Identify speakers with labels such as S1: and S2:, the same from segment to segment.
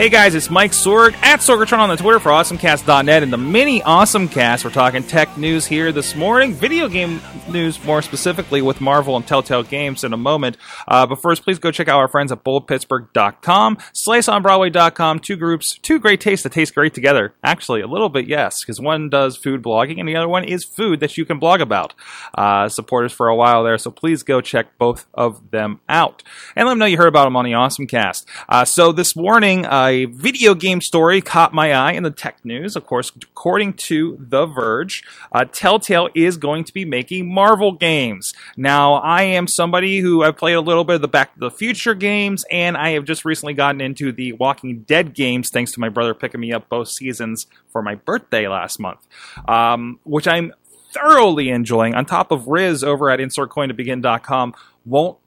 S1: Hey guys, it's Mike Sorg at Sorgatron on the Twitter for AwesomeCast.net and the mini AwesomeCast. We're talking tech news here this morning, video game news more specifically with Marvel and Telltale Games in a moment. Uh, but first, please go check out our friends at BoldPittsburgh.com, SliceOnBroadway.com. Two groups, two great tastes that taste great together. Actually, a little bit yes, because one does food blogging and the other one is food that you can blog about. Uh, supporters for a while there, so please go check both of them out and let them know you heard about them on the AwesomeCast. Uh, so this morning. Uh, a video game story caught my eye in the tech news. Of course, according to The Verge, uh, Telltale is going to be making Marvel games. Now, I am somebody who I've played a little bit of the Back to the Future games, and I have just recently gotten into the Walking Dead games thanks to my brother picking me up both seasons for my birthday last month, um, which I'm thoroughly enjoying. On top of Riz over at InsertCoinToBegin.com won't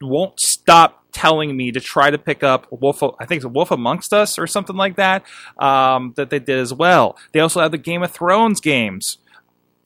S1: won't stop telling me to try to pick up Wolf. I think it's Wolf Amongst Us or something like that. Um, that they did as well. They also have the Game of Thrones games.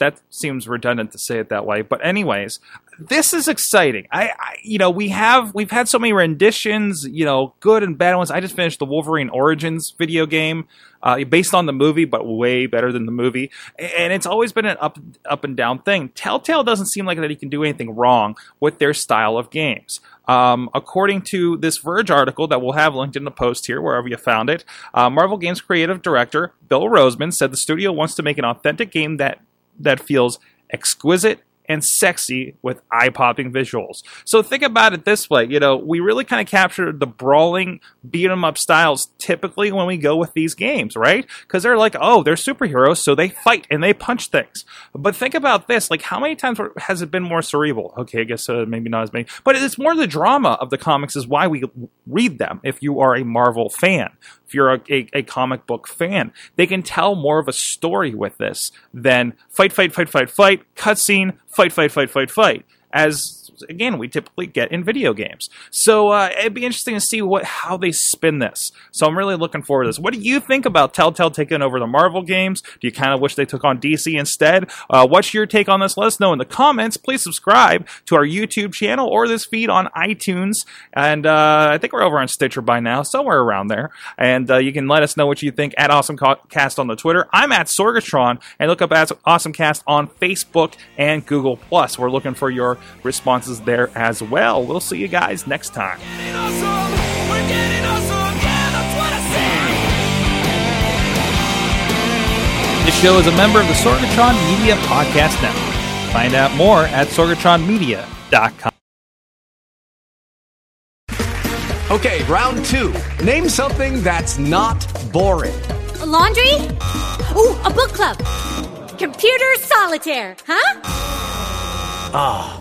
S1: That seems redundant to say it that way, but anyways, this is exciting. I, I, you know, we have we've had so many renditions, you know, good and bad ones. I just finished the Wolverine Origins video game, uh, based on the movie, but way better than the movie. And it's always been an up up and down thing. Telltale doesn't seem like that he can do anything wrong with their style of games. Um, according to this Verge article that we'll have linked in the post here, wherever you found it, uh, Marvel Games creative director Bill Rosemann said the studio wants to make an authentic game that that feels exquisite and sexy with eye popping visuals. So think about it this way you know, we really kind of captured the brawling, beat 'em up styles typically when we go with these games, right? Because they're like, oh, they're superheroes, so they fight and they punch things. But think about this like, how many times has it been more cerebral? Okay, I guess uh, maybe not as many, but it's more the drama of the comics is why we read them if you are a Marvel fan if you're a, a, a, comic book fan. They can tell more of a story with this than fight, fight, fight, fight, fight, cutscene, fight, fight, fight, fight, fight. As again we typically get in video games. So uh, it'd be interesting to see what how they spin this. So I'm really looking forward to this. What do you think about Telltale taking over the Marvel games? Do you kind of wish they took on DC instead? Uh, what's your take on this? Let us know in the comments. Please subscribe to our YouTube channel or this feed on iTunes. And uh, I think we're over on Stitcher by now, somewhere around there. And uh, you can let us know what you think at AwesomeCast on the Twitter. I'm at Sorgatron, and look up at AwesomeCast on Facebook and Google Plus. We're looking for your responses there as well. We'll see you guys next time. This show is a member of the Sorgatron Media Podcast Network. Find out more at sorgatronmedia.com.
S2: Okay, round two. Name something that's not boring.
S3: A laundry? Ooh, a book club. Computer solitaire, huh?
S2: Ah.